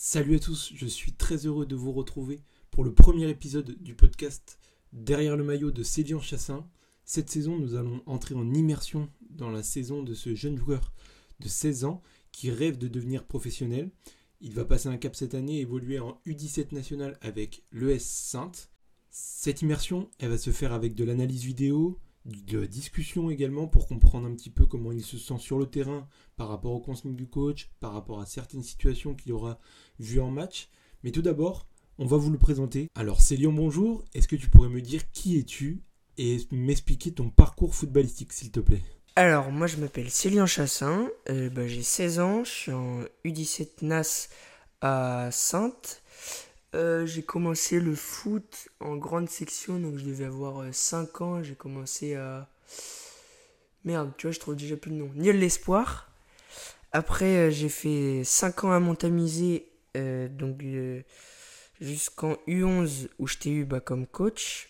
Salut à tous, je suis très heureux de vous retrouver pour le premier épisode du podcast Derrière le maillot de Célian Chassin. Cette saison, nous allons entrer en immersion dans la saison de ce jeune joueur de 16 ans qui rêve de devenir professionnel. Il va passer un cap cette année évoluer en U17 national avec l'ES Sainte. Cette immersion, elle va se faire avec de l'analyse vidéo, de discussion également pour comprendre un petit peu comment il se sent sur le terrain par rapport au consignes du coach, par rapport à certaines situations qu'il aura vues en match. Mais tout d'abord, on va vous le présenter. Alors Célion, bonjour. Est-ce que tu pourrais me dire qui es-tu et m'expliquer ton parcours footballistique, s'il te plaît? Alors, moi je m'appelle Célian Chassin, euh, bah, j'ai 16 ans, je suis en U17 NAS à Sainte. Euh, j'ai commencé le foot en grande section, donc je devais avoir 5 euh, ans. J'ai commencé à. Merde, tu vois, je trouve déjà plus le nom. Niel l'Espoir. Après, j'ai fait 5 ans à Montamisé, donc jusqu'en U11 où je t'ai eu bah, comme coach.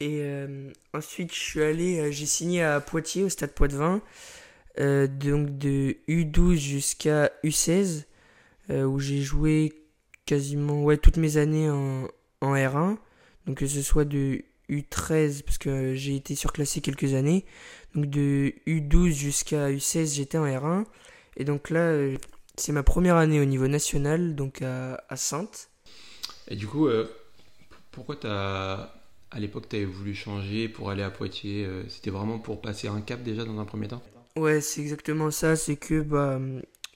Et euh, ensuite, je suis allé, euh, j'ai signé à Poitiers, au stade Poitvin, euh, donc de U12 jusqu'à U16, où j'ai joué quasiment ouais, toutes mes années en, en, R1. Donc que ce soit de U13, parce que j'ai été surclassé quelques années. Donc de U12 jusqu'à U16, j'étais en R1. Et donc là, c'est ma première année au niveau national, donc à, à Sainte. Et du coup, pourquoi tu as à l'époque, tu avais voulu changer pour aller à Poitiers. Euh, c'était vraiment pour passer un cap déjà dans un premier temps? Ouais, c'est exactement ça. C'est que bah,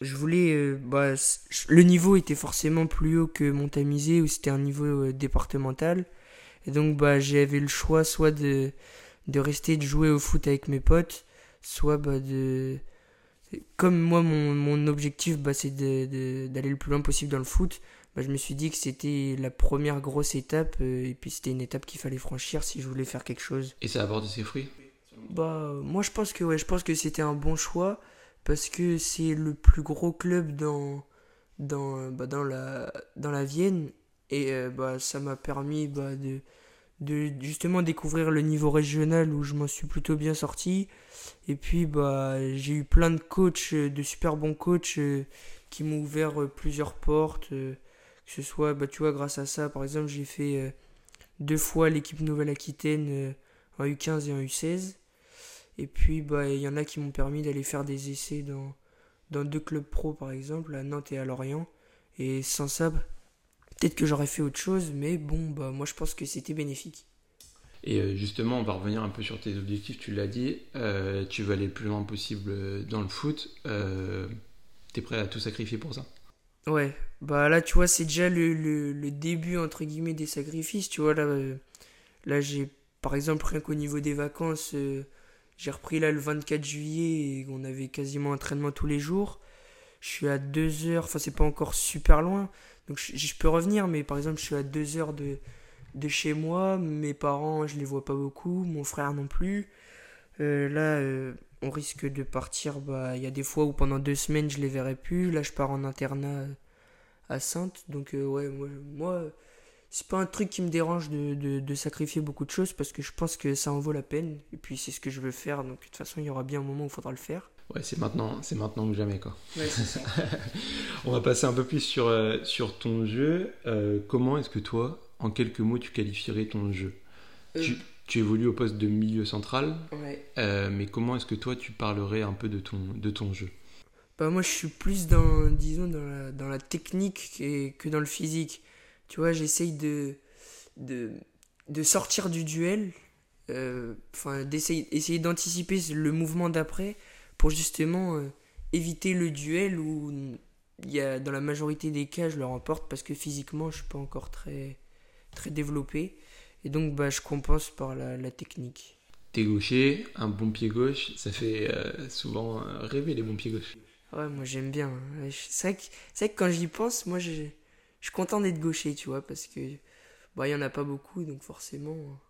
je voulais. Euh, bah, le niveau était forcément plus haut que Montamisé, où c'était un niveau euh, départemental. Et donc, bah, j'avais le choix soit de, de rester de jouer au foot avec mes potes, soit bah, de. Comme moi, mon, mon objectif, bah, c'est d'aller le plus loin possible dans le foot bah, je me suis dit que c'était la première grosse étape euh, et puis c'était une étape qu'il fallait franchir si je voulais faire quelque chose. Et ça a apporté ses fruits? Bah moi je pense que ouais, je pense que c'était un bon choix parce que c'est le plus gros club dans dans bah, dans la dans la Vienne et euh, bah ça m'a permis bah, de de justement découvrir le niveau régional où je m'en suis plutôt bien sorti et puis bah j'ai eu plein de coachs de super bons coachs euh, qui m'ont ouvert plusieurs portes que ce soit, bah, tu vois, grâce à ça, par exemple, j'ai fait euh, deux fois l'équipe Nouvelle-Aquitaine euh, en U15 et en U16. Et puis, bah, il y en a qui m'ont permis d'aller faire des essais dans, dans deux clubs pro, par exemple, à Nantes et à Lorient. Et sans ça, bah, peut-être que j'aurais fait autre chose, mais bon, bah, moi je pense que c'était bénéfique. Et euh, justement, on va revenir un peu sur tes objectifs, tu l'as dit, tu veux aller le plus loin possible dans le foot. tu es prêt à tout sacrifier pour ça? Ouais, bah là, tu vois, c'est déjà le, le, début, entre guillemets, des sacrifices. Tu vois, là, euh, là j'ai, par exemple, rien qu'au niveau des vacances, euh, j'ai repris là le 24 juillet et on avait quasiment entraînement tous les jours. Je suis à 2 heures, enfin, c'est pas encore super loin. Donc, je, peux revenir, mais par exemple, je suis à 2 heures de, chez moi. Mes parents, je les vois pas beaucoup. Mon frère non plus. Euh, là, on risque de partir. Bah, il y a des fois où pendant deux semaines je les verrai plus. Là, je pars en internat à Sainte. Donc, euh, ouais, moi c'est pas un truc qui me dérange de, de, sacrifier beaucoup de choses parce que je pense que ça en vaut la peine. Et puis, c'est ce que je veux faire. Donc, de toute façon, il y aura bien un moment où il faudra le faire. Ouais, c'est maintenant, c'est maintenant ou jamais, quoi. on va passer un peu plus sur, euh, sur ton jeu. Euh, comment est-ce que toi, en quelques mots, tu qualifierais ton jeu? Tu évolues au poste de milieu central. Euh, mais comment est-ce que toi, tu parlerais un peu de ton, de ton jeu? Bah Moi, je suis plus dans, disons, dans, la, dans la technique que dans le physique. Tu vois, j'essaye de, de, de sortir du duel, euh, d'essayer essayer d'anticiper le mouvement d'après pour justement euh, éviter le duel où il y a, dans la majorité des cas, je le remporte parce que physiquement, je suis pas encore très, très développé. Et donc, bah, je compense par la, la technique. T'es gaucher, un bon pied gauche, ça fait euh, souvent rêver les bons pieds gauche. Ouais, moi j'aime bien. C'est vrai, que, que quand j'y pense, moi je, je suis content d'être gaucher, tu vois, parce que bah, il n'y en a pas beaucoup, donc forcément,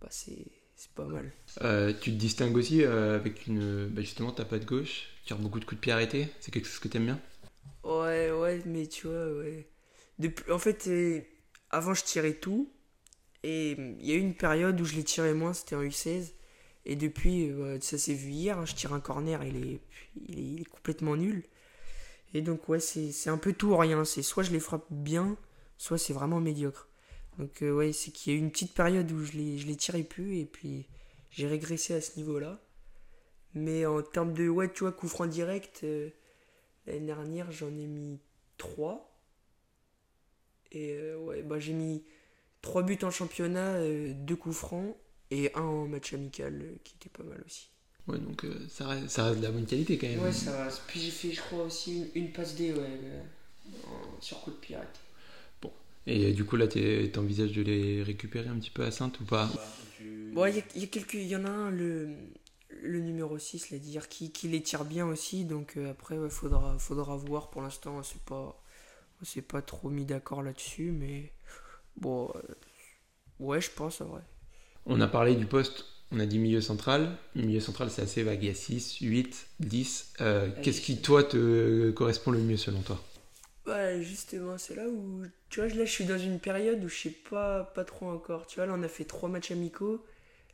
bah, c'est pas mal. Euh, tu te distingues aussi euh, avec une. Bah, justement, t'as pas de gauche, tu as beaucoup de coups de pied arrêtés, c'est quelque chose que t'aimes bien? Ouais, ouais, mais tu vois, ouais. Depuis, en fait, avant je tirais tout, et il y a eu une période où je l'ai tiré moins, c'était en U16. Et depuis, euh, ça s'est vu hier, hein, je tire un corner, il est, il est, complètement nul. Et donc, ouais, c'est un peu tout ou rien. C'est soit je les frappe bien, soit c'est vraiment médiocre. Donc, euh, ouais, c'est qu'il y a eu une petite période où je les, je les tirais plus et puis j'ai régressé à ce niveau-là. Mais en termes de, ouais, tu vois, coup franc direct, euh, l'année dernière, j'en ai mis 3. Et euh, ouais, bah, j'ai mis 3 buts en championnat, 2 coups francs et un en match amical qui était pas mal aussi. Ouais, donc euh, ça, reste, ça reste de la bonne qualité quand même. Ouais, ça va. Puis j'ai fait, je crois, aussi une, passe D ouais, euh, sur coup de pirate. Bon. Et du coup, là, t'envisages de les récupérer un petit peu à Sainte ou pas? Bon, il y, a quelques. Il y en a un, le, le numéro 6, là, dire, qui, qui les tire bien aussi. Donc euh, après, il faudra, faudra voir. Pour l'instant, c'est pas. On s'est pas trop mis d'accord là-dessus, mais. Bon. ouais, je pense, vrai. On a parlé du poste on a dit milieu central. Milieu central, c'est assez vague. Il y a 6, 8, 10. Qu'est-ce qui, toi, te correspond le mieux selon toi? Ouais, justement, c'est là où. Tu vois, là, je suis dans une période où je sais pas, pas trop encore. Tu vois, là, on a fait 3 matchs amicaux.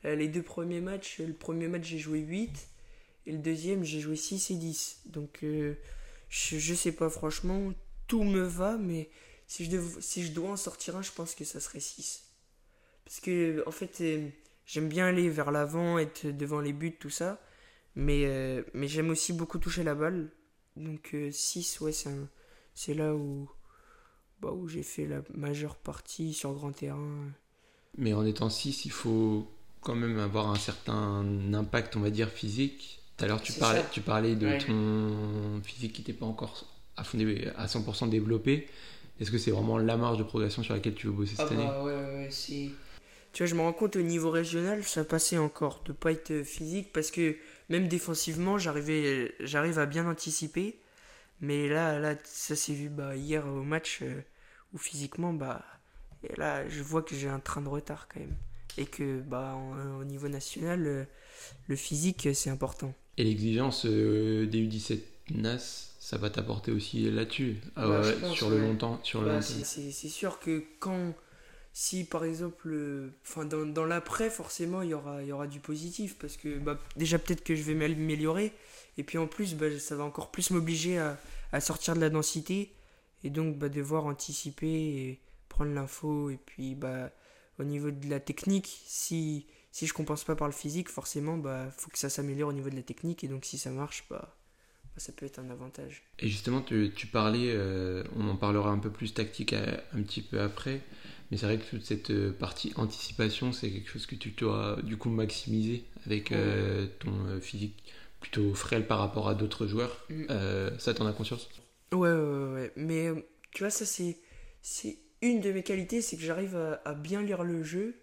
Euh, les deux premiers matchs, le premier match, j'ai joué 8. Et le deuxième, j'ai joué 6 et 10. Donc, euh, je, je sais pas, franchement, tout me va, mais si je, si je dois en sortir un, je pense que ça serait 6. Parce que, en fait euh, J'aime bien aller vers l'avant, être devant les buts, tout ça. Mais, euh, mais j'aime aussi beaucoup toucher la balle. Donc 6, euh, ouais, c'est là où, bah, où j'ai fait la majeure partie sur grand terrain. Mais en étant 6, il faut quand même avoir un certain impact, on va dire, physique. Tout à l'heure, tu parlais, tu parlais de ton physique qui n'était pas encore à, à 100% développé. Est-ce que c'est vraiment la marge de progression sur laquelle tu veux bosser cette ah année? bah, ouais, ouais, c'est tu vois, je me rends compte au niveau régional, ça passait encore de pas être physique parce que même défensivement, j'arrivais, j'arrive à bien anticiper. Mais là, là ça s'est vu bah, hier au match euh, où physiquement, bah, et là, je vois que j'ai un train de retard quand même. Et que bah, au niveau national, euh, le physique, c'est important. Et l'exigence euh, des U17 NAS, ça va t'apporter aussi là-dessus, bah, sur, le sur le bah, C'est sûr que quand si par exemple, enfin dans, dans l'après, forcément, il y aura, y aura du positif parce que bah, déjà peut-être que je vais m'améliorer et puis en plus, bah, ça va encore plus m'obliger à, à, sortir de la densité et donc bah, devoir anticiper et prendre l'info et puis bah, au niveau de la technique, si, si je compense pas par le physique, forcément, bah faut que ça s'améliore au niveau de la technique et donc si ça marche, bah, ça peut être un avantage. Et justement, tu, parlais, euh, on en parlera un peu plus tactique un petit peu après, mais c'est vrai que toute cette euh, partie anticipation, c'est quelque chose que tu dois du coup maximiser avec euh, ton euh, physique plutôt frêle par rapport à d'autres joueurs. Mm. ça, t'en as conscience? Ouais, ouais, ouais, Mais tu vois, ça, c'est, c'est une de mes qualités, c'est que j'arrive à, bien lire le jeu.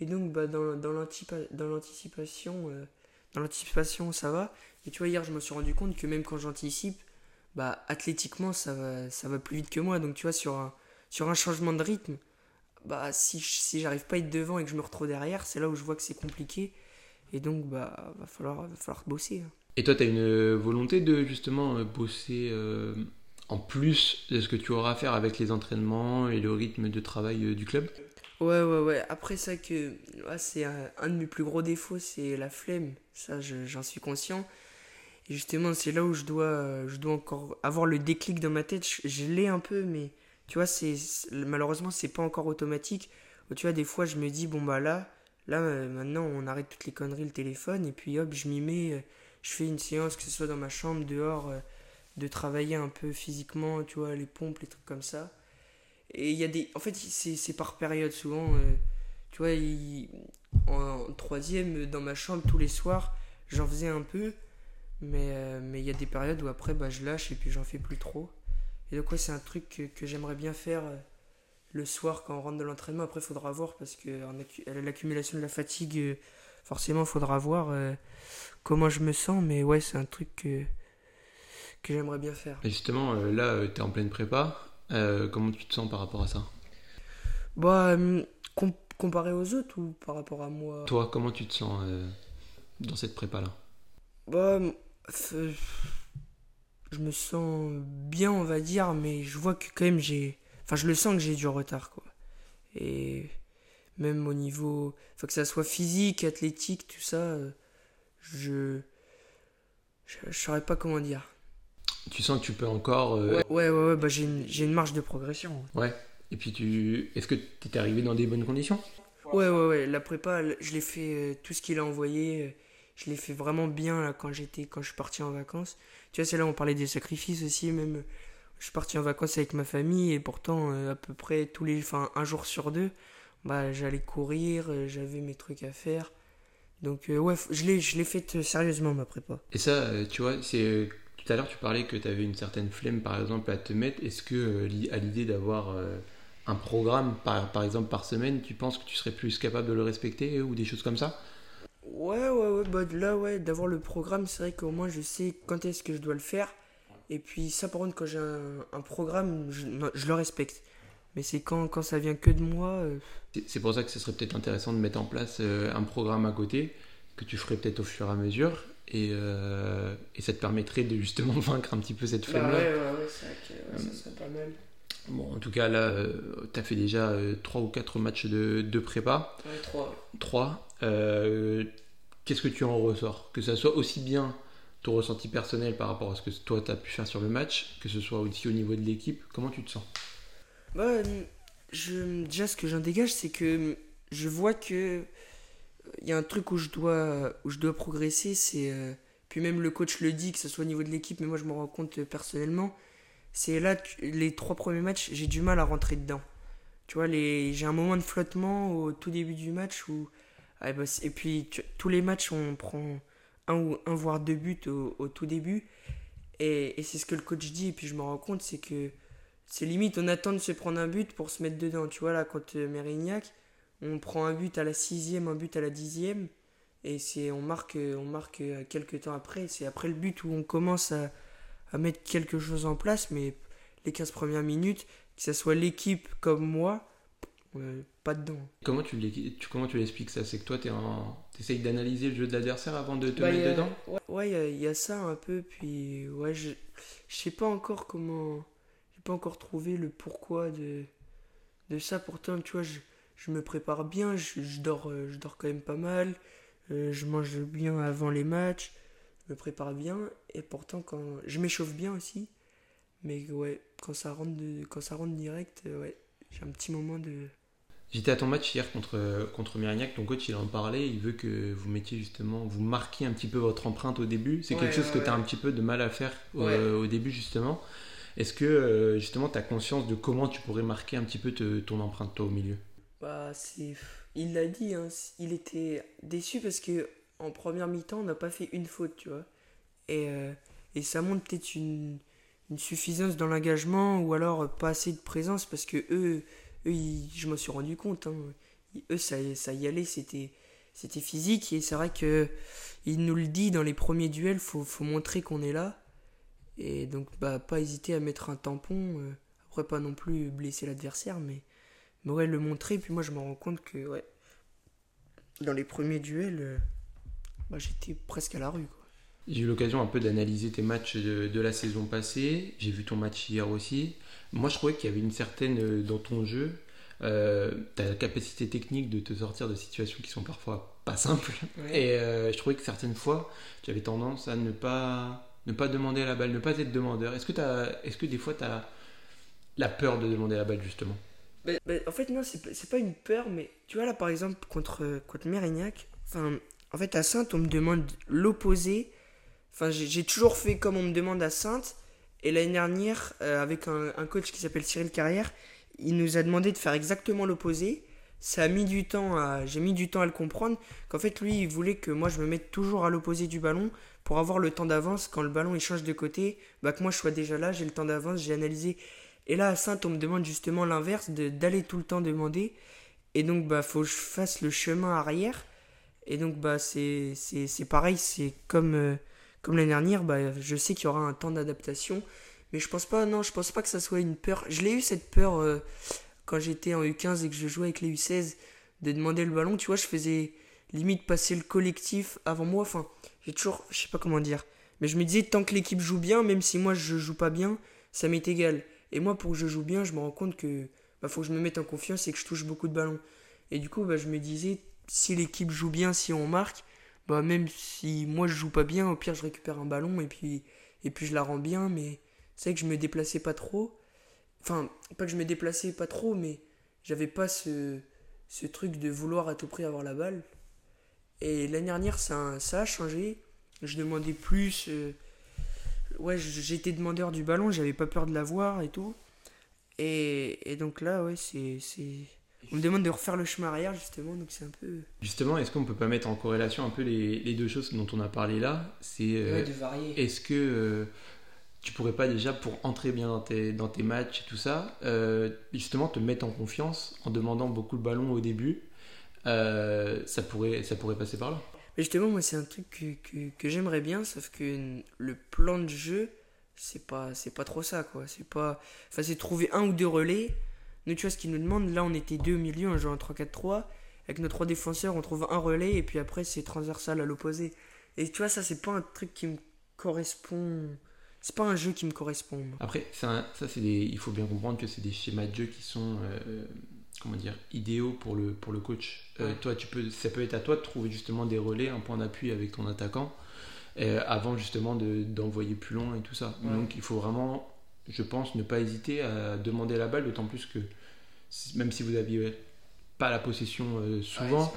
Et donc, bah, dans, dans, l'anticipation, dans l'anticipation, ça va. Et tu vois, hier, je me suis rendu compte que même quand j'anticipe, bah, athlétiquement, ça va, ça va plus vite que moi. Donc, tu vois, sur un, sur un changement de rythme, bah, si, si j'arrive pas à être devant et que je me retrouve derrière, c'est là où je vois que c'est compliqué. Et donc, bah, va falloir, va falloir bosser. Hein. Et toi, tu as une volonté de justement euh, bosser euh, en plus de ce que tu auras à faire avec les entraînements et le rythme de travail euh, du club? Ouais, ouais, ouais. Après ça, que c'est un, de mes plus gros défauts, c'est la flemme. Ça, j'en suis conscient. Et justement, c'est là où je dois, je dois encore avoir le déclic dans ma tête. je l'ai un peu, mais tu vois, c'est malheureusement, c'est pas encore automatique. Tu vois, des fois, je me dis, bon, bah là, là, euh, maintenant, on arrête toutes les conneries, le téléphone, et puis hop, je m'y mets, euh, je fais une séance, que ce soit dans ma chambre, dehors, euh, de travailler un peu physiquement, tu vois, les pompes, les trucs comme ça. Et il y a des. En fait, c'est par période, souvent. tu vois, en, troisième, dans ma chambre, tous les soirs, j'en faisais un peu. Mais il y a des périodes où après, bah, je lâche et puis j'en fais plus trop. Et donc, ouais, c'est un truc que, j'aimerais bien faire euh, le soir quand on rentre de l'entraînement. Après, il faudra voir parce que l'accumulation de la fatigue, euh, forcément, il faudra voir euh, comment je me sens. Mais ouais, c'est un truc que, que j'aimerais bien faire. Et justement, là, tu es en pleine prépa. comment tu te sens par rapport à ça? Bah, comparé aux autres ou par rapport à moi? Toi, comment tu te sens dans cette prépa-là? Bah je me sens bien, on va dire, mais je vois que quand même j'ai. Enfin, je le sens que j'ai du retard, quoi. Et même au niveau. Faut que ça soit physique, athlétique, tout ça, je. Je, je saurais pas comment dire. tu sens que tu peux encore. Ouais, ouais, ouais, bah, j'ai une, une, marge de progression. Ouais. Et puis, tu est-ce que tu es arrivé dans des bonnes conditions? Ouais, ouais, ouais. La prépa, je l'ai fait tout ce qu'il a envoyé. Je l'ai fait vraiment bien quand, j'étais, quand je suis parti en vacances. Tu vois, c'est là où on parlait des sacrifices aussi. Même, je suis parti en vacances avec ma famille et pourtant, à peu près tous les. Enfin, un jour sur deux, bah, j'allais courir, j'avais mes trucs à faire. Donc, ouais, je l'ai, fait sérieusement ma prépa. Et ça, tu vois, c'est tout à l'heure, tu parlais que tu avais une certaine flemme, par exemple, à te mettre. Est-ce que, euh, à l'idée d'avoir euh, un programme, par, par exemple, par semaine, tu penses que tu serais plus capable de le respecter ou des choses comme ça? Ouais, ouais, ouais. Bah, là, ouais, d'avoir le programme, c'est vrai qu'au moins, je sais quand est-ce que je dois le faire. Et puis, ça, par contre, quand j'ai un, programme, je, je, le respecte. Mais c'est quand, quand ça vient que de moi. Euh, c'est pour ça que ce serait peut-être intéressant de mettre en place un programme à côté, que tu ferais peut-être au fur et à mesure et, euh, et, ça te permettrait de justement vaincre un petit peu cette flemme-là. Bah ouais, ouais, ouais, c'est vrai que ça serait pas mal. Bon, en tout cas, là, euh, tu as fait déjà 3 euh, ou 4 matchs de, de prépa. Ouais, 3. 3. Qu'est-ce que tu en ressors? Que ça soit aussi bien ton ressenti personnel par rapport à ce que toi tu as pu faire sur le match, que ce soit aussi au niveau de l'équipe, comment tu te sens? Bah, Déjà, ce que j'en dégage, c'est que je vois que il y a un truc où je dois, où je dois progresser, c'est. Euh, puis même le coach le dit, que ce soit au niveau de l'équipe, mais moi je me rends compte euh, personnellement, c'est là, les trois premiers matchs, j'ai du mal à rentrer dedans. Tu vois, j'ai un moment de flottement au tout début du match où. Ah, bah, et puis tous les matchs, on prend un ou un voire deux buts au, tout début. Et, c'est ce que le coach dit, et puis je me rends compte, c'est que c'est limite, on attend de se prendre un but pour se mettre dedans. Tu vois, là, quand euh, Mérignac, on prend un but à la sixième, un but à la dixième, et on marque, on marque quelques temps après. C'est après le but où on commence à, mettre quelque chose en place, mais les 15 premières minutes, que ce soit l'équipe comme moi, pas dedans. Comment tu, tu, comment tu l'expliques ça? C'est que toi, tu essayes d'analyser le jeu de l'adversaire avant de te bah, mettre dedans? Ouais, il y, a ça un peu. Puis, ouais, je, je sais pas encore comment. J'ai pas encore trouvé le pourquoi de, de ça. Pourtant, tu vois, je, je me prépare bien, je, dors, euh, je dors quand même pas mal, euh, je mange bien avant les matchs, je me prépare bien, et pourtant quand je m'échauffe bien aussi, mais ouais, quand ça rentre, de, quand ça rentre direct, euh, ouais, j'ai un petit moment de... J'étais à ton match hier contre, contre Mérignac, ton coach il en parlait, il veut que vous mettiez justement, vous marquiez un petit peu votre empreinte au début, c'est quelque chose que tu as un petit peu de mal à faire au, début justement. Est-ce que justement tu as conscience de comment tu pourrais marquer un petit peu ton empreinte toi au milieu? Bah, c'est. Il l'a dit, hein, il était déçu parce que en première mi-temps, on n'a pas fait une faute, tu vois. Et, euh, et ça montre peut-être une, une, suffisance dans l'engagement ou alors pas assez de présence parce que eux, eux je me suis rendu compte, hein, eux, ça, y allait, c'était physique et c'est vrai que il nous le dit dans les premiers duels, faut, faut montrer qu'on est là et donc bah pas hésiter à mettre un tampon, euh, après pas non plus blesser l'adversaire, mais mais le montrer. Puis moi, je me rends compte que, dans les premiers duels, euh, bah, j'étais presque à la rue. J'ai eu l'occasion un peu d'analyser tes matchs de, la saison passée. J'ai vu ton match hier aussi. Moi, je trouvais qu'il y avait une certaine, euh, dans ton jeu, euh, ta capacité technique de te sortir de situations qui sont parfois pas simples. Et je trouvais que certaines fois, tu avais tendance à ne pas, ne pas demander à la balle, ne pas être demandeur. Est-ce que, est que des fois, tu as la peur de demander à la balle, justement? Bah, bah, en fait, non, c'est pas une peur, mais tu vois, là, par exemple, contre, contre Mérignac, en fait, à Sainte, on me demande l'opposé. Enfin, j'ai toujours fait comme on me demande à Sainte. Et l'année dernière, euh, avec un, coach qui s'appelle Cyril Carrière, il nous a demandé de faire exactement l'opposé. Ça a mis du temps à, j'ai mis du temps à le comprendre. Qu'en fait, lui, il voulait que moi, je me mette toujours à l'opposé du ballon pour avoir le temps d'avance. Quand le ballon il change de côté, bah, que moi, je sois déjà là, j'ai le temps d'avance, j'ai analysé et là, à Sainte, on me demande justement l'inverse, d'aller tout le temps demander. Et donc, bah, faut que je fasse le chemin arrière. Et donc, bah, c'est pareil, c'est comme, euh, comme l'année dernière, bah, je sais qu'il y aura un temps d'adaptation. Mais je pense pas, non, je pense pas que ça soit une peur. Je l'ai eu cette peur euh, quand j'étais en U15 et que je jouais avec les U16 de demander le ballon. Tu vois, je faisais limite passer le collectif avant moi. Enfin, j'ai toujours, je sais pas comment dire. Mais je me disais, tant que l'équipe joue bien, même si moi je joue pas bien, ça m'est égal. Et moi, pour que je joue bien, je me rends compte que bah, faut que je me mette en confiance et que je touche beaucoup de ballons. Et du coup, bah, je me disais, si l'équipe joue bien, si on marque, bah, même si moi je joue pas bien, au pire, je récupère un ballon et puis, et puis je la rends bien, mais c'est que je me déplaçais pas trop. Enfin, pas que je me déplaçais pas trop, mais j'avais pas ce, ce truc de vouloir à tout prix avoir la balle. Et l'année dernière, ça, ça a changé. Je demandais plus. Euh, ouais, j'étais demandeur du ballon, j'avais pas peur de l'avoir et tout. Et, et, donc là, ouais, c'est. On me demande de refaire le chemin arrière, justement, donc c'est un peu. Justement, est-ce qu'on peut pas mettre en corrélation un peu les, les deux choses dont on a parlé là? C'est. Euh. Est-ce que. Euh, tu pourrais pas déjà, pour entrer bien dans tes, dans tes matchs et tout ça, justement te mettre en confiance en demandant beaucoup le ballon au début ça, pourrait, ça pourrait passer par là? Justement, moi, c'est un truc que, que, j'aimerais bien, sauf que le plan de jeu, c'est pas, c'est pas trop ça, quoi. C'est pas. Enfin, c'est trouver un ou deux relais. Nous, tu vois, ce qu'ils nous demandent, là, on était deux au milieu, on joue en 3-4-3. Avec nos trois défenseurs, on trouve un relais, et puis après, c'est transversal à l'opposé. Et tu vois, ça, c'est pas un truc qui me correspond. C'est pas un jeu qui me correspond. Après, ça, c'est il faut bien comprendre que c'est des schémas de jeu qui sont. Euh, comment dire, idéaux pour le, pour le coach. Euh, toi, tu peux, ça peut être à toi de trouver justement des relais, un point d'appui avec ton attaquant, euh, avant justement d'envoyer plus loin et tout ça. Donc il faut vraiment, je pense, ne pas hésiter à demander la balle, d'autant plus que même si vous aviez pas la possession euh, souvent,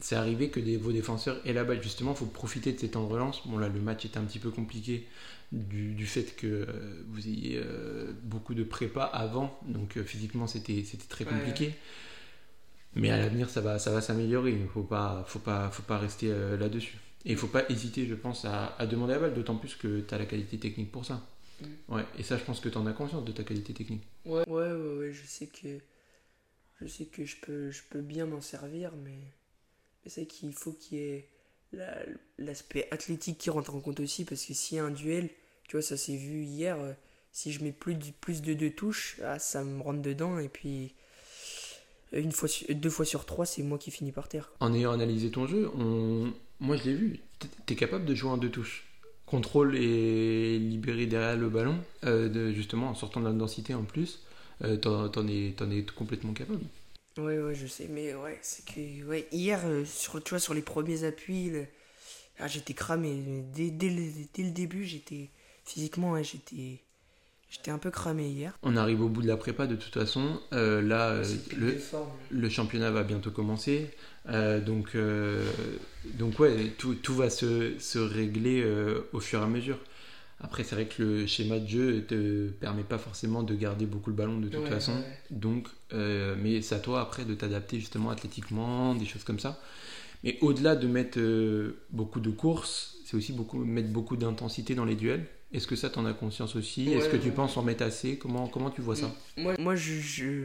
c'est arrivé que des, vos défenseurs aient la balle. Justement, il faut profiter de ces temps de relance. Bon là, le match était un petit peu compliqué du, fait que euh, vous ayez euh, beaucoup de prépa avant, donc euh, physiquement c'était très compliqué. Mais à l'avenir, ça va, ça va s'améliorer. Il ne faut pas, faut pas, faut pas rester là-dessus. Et il ne faut pas hésiter, je pense, à, demander la balle, d'autant plus que tu as la qualité technique pour ça. Ouais. Et ça, je pense que tu en as conscience de ta qualité technique. Ouais, ouais, ouais, je sais que je sais que je peux, je peux bien m'en servir, mais, mais c'est qu'il faut qu'il y ait l'aspect athlétique qui rentre en compte aussi, parce que s'il y a un duel, tu vois, ça s'est vu hier, euh, si je mets plus de, plus de deux touches, ah, ça me rentre dedans, et puis une fois, deux fois sur trois, c'est moi qui finis par terre. En ayant analysé ton jeu, on... moi je l'ai vu, tu es capable de jouer en deux touches. Contrôle et libérer derrière le ballon, euh, de, justement en sortant de la densité en plus, euh, t'en es, complètement capable. Ouais, ouais, je sais, mais ouais, c'est que ouais, hier, euh, sur, tu vois, sur les premiers appuis, ah, j'étais cramé. Dès, dès, le, début, j'étais physiquement, j'étais. J'étais un peu cramé hier. On arrive au bout de la prépa de toute façon. Euh, là, euh, le, le, championnat va bientôt commencer. donc, donc ouais, tout, tout va se, se régler au fur et à mesure. Après, c'est vrai que le schéma de jeu ne te permet pas forcément de garder beaucoup le ballon de toute façon. Donc, euh, mais c'est à toi après de t'adapter justement athlétiquement, des choses comme ça. Mais au-delà de mettre euh, beaucoup de courses, c'est aussi beaucoup, mettre beaucoup d'intensité dans les duels. Est-ce que ça, t'en as conscience aussi Est-ce que tu penses en mettre assez comment, comment tu vois ça Moi, moi je, je,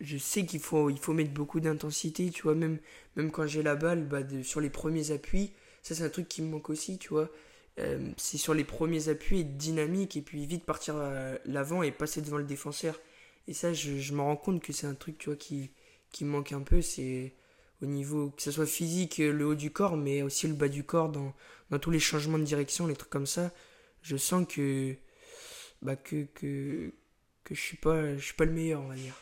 je sais qu'il faut, il faut mettre beaucoup d'intensité, tu vois, même, même quand j'ai la balle, bah, sur les premiers appuis, ça c'est un truc qui me manque aussi, tu vois. Euh, c'est sur les premiers appuis être dynamique et puis vite partir à l'avant et passer devant le défenseur. Et ça, je, je me rends compte que c'est un truc tu vois, qui, qui me manque un peu. C'est au niveau, que ce soit physique, le haut du corps, mais aussi le bas du corps, dans, dans tous les changements de direction, les trucs comme ça. Je sens que, bah, que, que, que je suis pas, je suis pas le meilleur, on va dire.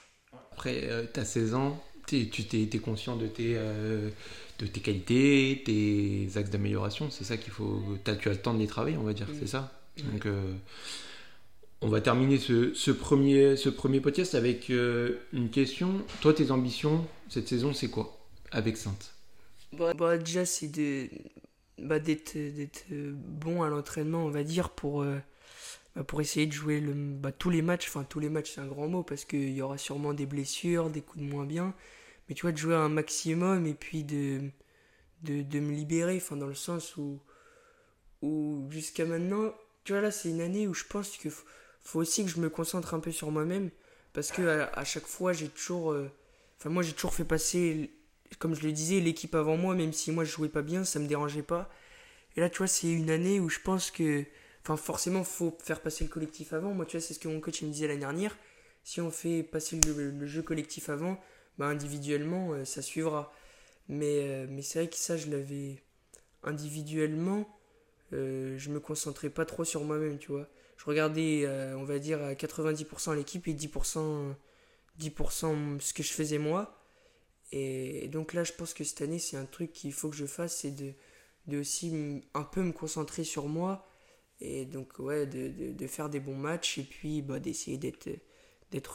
Après, euh, tu as 16 ans, tu t'es conscient de tes, euh, de tes qualités, tes axes d'amélioration. C'est ça qu'il faut. As, tu as le temps de les travailler, on va dire. C'est ça? Donc, euh, on va terminer ce, ce, premier, ce premier podcast avec euh, une question. Toi, tes ambitions cette saison, c'est quoi avec Sainte? Bah, bah, Déjà, c'est de, bah, d'être, bon à l'entraînement, on va dire, pour, euh, bah, pour essayer de jouer le, bah, tous les matchs. Enfin, tous les matchs, c'est un grand mot parce qu'il y aura sûrement des blessures, des coups de moins bien mais tu vois, de jouer un maximum et puis de, de, de me libérer, enfin, dans le sens où, où jusqu'à maintenant, tu vois, là, c'est une année où je pense qu'il faut, aussi que je me concentre un peu sur moi-même, parce que à, chaque fois, j'ai toujours. Euh, enfin, moi, j'ai toujours fait passer, comme je le disais, l'équipe avant moi, même si moi, je jouais pas bien, ça me dérangeait pas. Et là, tu vois, c'est une année où je pense que. Enfin, forcément, faut faire passer le collectif avant. Moi, tu vois, c'est ce que mon coach me disait l'année dernière. Si on fait passer le jeu collectif avant, bah, individuellement, euh, ça suivra. Mais, euh, mais c'est vrai que ça, je l'avais individuellement, euh, je me concentrais pas trop sur moi-même, tu vois. Je regardais, on va dire, à 90% l'équipe et 10%, 10% ce que je faisais moi. Et, donc là, je pense que cette année, c'est un truc qu'il faut que je fasse, c'est de, de aussi un peu me concentrer sur moi, Et donc, ouais, de, de, faire des bons matchs et puis bah, d'essayer d'être,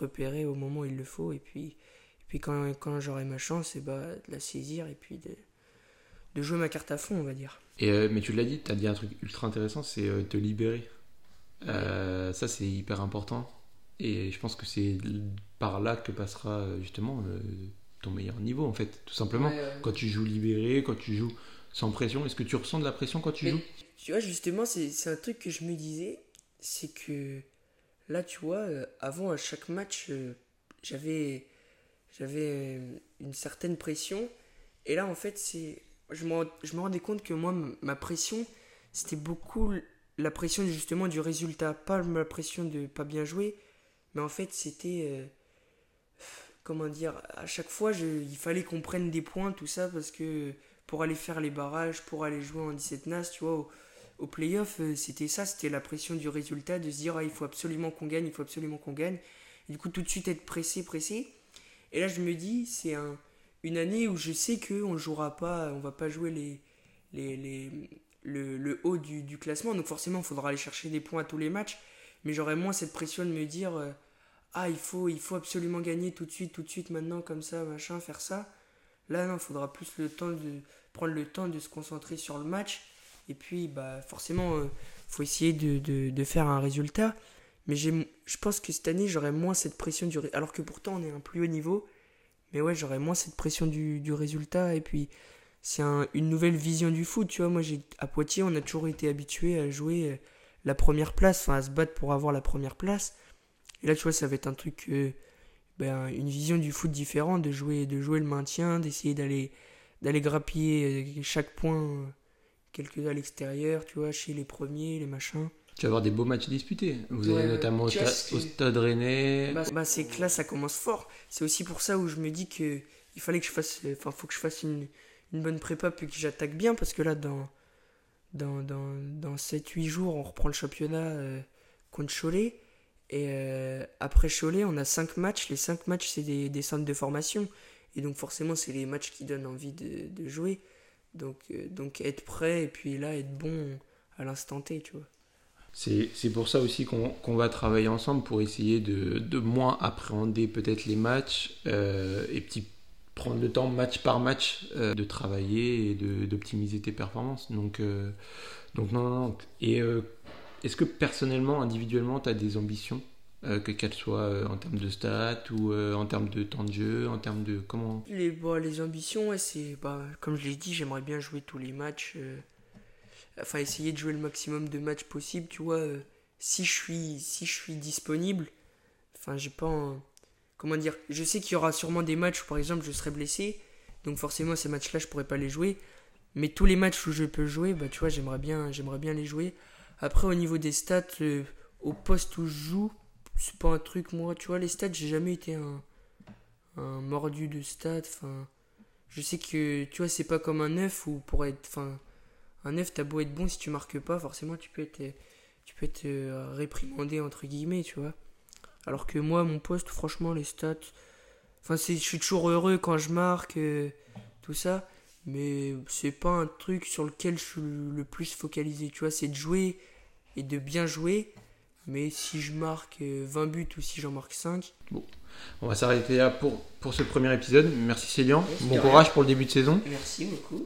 repéré au moment où il le faut. Et puis, et puis quand, quand j'aurai ma chance, et bah, de la saisir et puis de, de jouer ma carte à fond, on va dire. Et, euh, mais tu l'as dit, tu as dit un truc ultra intéressant, c'est euh, te libérer. Euh, ça, c'est hyper important. Et je pense que c'est par là que passera justement ton meilleur niveau, en fait, tout simplement. Quand tu joues libéré, quand tu joues sans pression, est-ce que tu ressens de la pression quand tu joues? Tu vois, justement, c'est un truc que je me disais, c'est que là, tu vois, avant, à chaque match, j'avais j'avais une certaine pression. Et là, en fait, c'est je, me rendais compte que moi, ma pression, c'était beaucoup la pression justement du résultat, pas la pression de pas bien jouer, mais en fait c'était euh, comment dire, à chaque fois il fallait qu'on prenne des points, tout ça, parce que pour aller faire les barrages, pour aller jouer en 17 NAS, tu vois, au, au playoff, euh, c'était ça, c'était la pression du résultat, de se dire ah, il faut absolument qu'on gagne, il faut absolument qu'on gagne, du coup tout de suite être pressé, pressé, et là je me dis c'est un une année où je sais qu'on ne jouera pas, on va pas jouer les, le, haut du, du, classement, donc forcément il faudra aller chercher des points à tous les matchs, mais j'aurais moins cette pression de me dire euh, ah il faut, il faut absolument gagner tout de suite, tout de suite maintenant comme ça, machin, faire ça. Là non, il faudra plus le temps de prendre le temps de se concentrer sur le match, et puis bah forcément euh, faut essayer de, de, de, faire un résultat, mais je pense que cette année j'aurais moins cette pression du alors que pourtant on est à un plus haut niveau mais ouais, j'aurais moins cette pression du, du résultat. Et puis, c'est une nouvelle vision du foot. Tu vois, moi, j'ai, à Poitiers, on a toujours été habitué à jouer euh, la première place, enfin, à se battre pour avoir la première place. Et là, tu vois, ça va être un truc, euh, ben, une vision du foot différente, de jouer, de jouer le maintien, d'essayer d'aller, d'aller grappiller euh, chaque point, quelques à l'extérieur, tu vois, chez les premiers, les machins. Tu vas avoir des beaux matchs disputés. Vous avez notamment au, Stade Rennais. Bah, bah, c'est que là, ça commence fort. C'est aussi pour ça où je me dis que il fallait que je fasse, enfin, faut que je fasse une, une bonne prépa puis que j'attaque bien parce que là, dans, dans, dans, dans 7-8 jours, on reprend le championnat euh, contre Cholet. Et euh, après Cholet, on a 5 matchs. Les 5 matchs, c'est des, centres de formation. Et donc, forcément, c'est les matchs qui donnent envie de, jouer. Donc, euh, donc, être prêt et puis là, être bon à l'instant T, tu vois. C'est pour ça aussi qu'on va travailler ensemble pour essayer de, de moins appréhender peut-être les matchs euh, et petit, prendre le temps match par match de travailler et d'optimiser tes performances. Donc, donc non, non, non. Et est-ce que personnellement, individuellement, tu as des ambitions que qu'elles soient en termes de stats ou en termes de temps de jeu, en termes de comment? Les, bah, les ambitions, c'est bah, comme je l'ai dit, j'aimerais bien jouer tous les matchs enfin essayer de jouer le maximum de matchs possible, tu vois, euh, si je suis si je suis disponible, enfin j'ai pas comment dire, je sais qu'il y aura sûrement des matchs où par exemple je serai blessé, donc forcément ces matchs-là je pourrais pas les jouer, mais tous les matchs où je peux jouer, bah tu vois, j'aimerais bien j'aimerais bien les jouer. Après au niveau des stats euh, au poste où je joue, c'est pas un truc moi, tu vois, les stats, j'ai jamais été un un mordu de stats, enfin je sais que tu vois, c'est pas comme un neuf où pour être enfin un neuf, t'as beau être bon, si tu marques pas, forcément, tu peux être, tu peux être euh, réprimandé, entre guillemets, tu vois. Alors que moi, mon poste, franchement, les stats. Enfin, je suis toujours heureux quand je marque, euh, tout ça. Mais c'est pas un truc sur lequel je suis le plus focalisé, tu vois. C'est de jouer et de bien jouer. Mais si je marque 20 euh, buts ou si j'en marque 5. Bon, on va s'arrêter là pour, pour ce premier épisode. Merci Célian. bon courage pour le début de saison. Merci beaucoup.